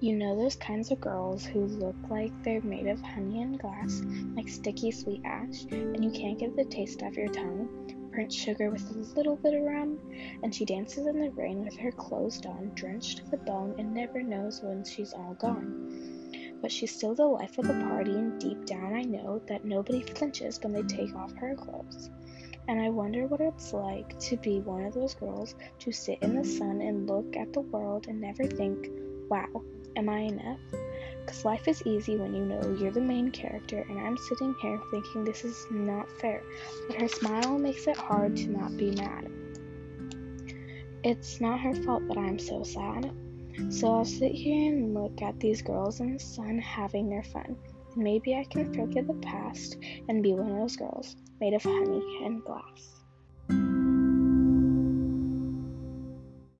You know those kinds of girls who look like they're made of honey and glass, like sticky sweet ash, and you can't get the taste off your tongue? Burnt sugar with a little bit of rum, and she dances in the rain with her clothes on, drenched to the bone, and never knows when she's all gone. But she's still the life of the party, and deep down I know that nobody flinches when they take off her clothes. And I wonder what it's like to be one of those girls to sit in the sun and look at the world and never think, wow, Am I enough? Because life is easy when you know you're the main character, and I'm sitting here thinking this is not fair, but her smile makes it hard to not be mad. It's not her fault that I'm so sad. So I'll sit here and look at these girls in the sun having their fun. Maybe I can forget the past and be one of those girls made of honey and glass.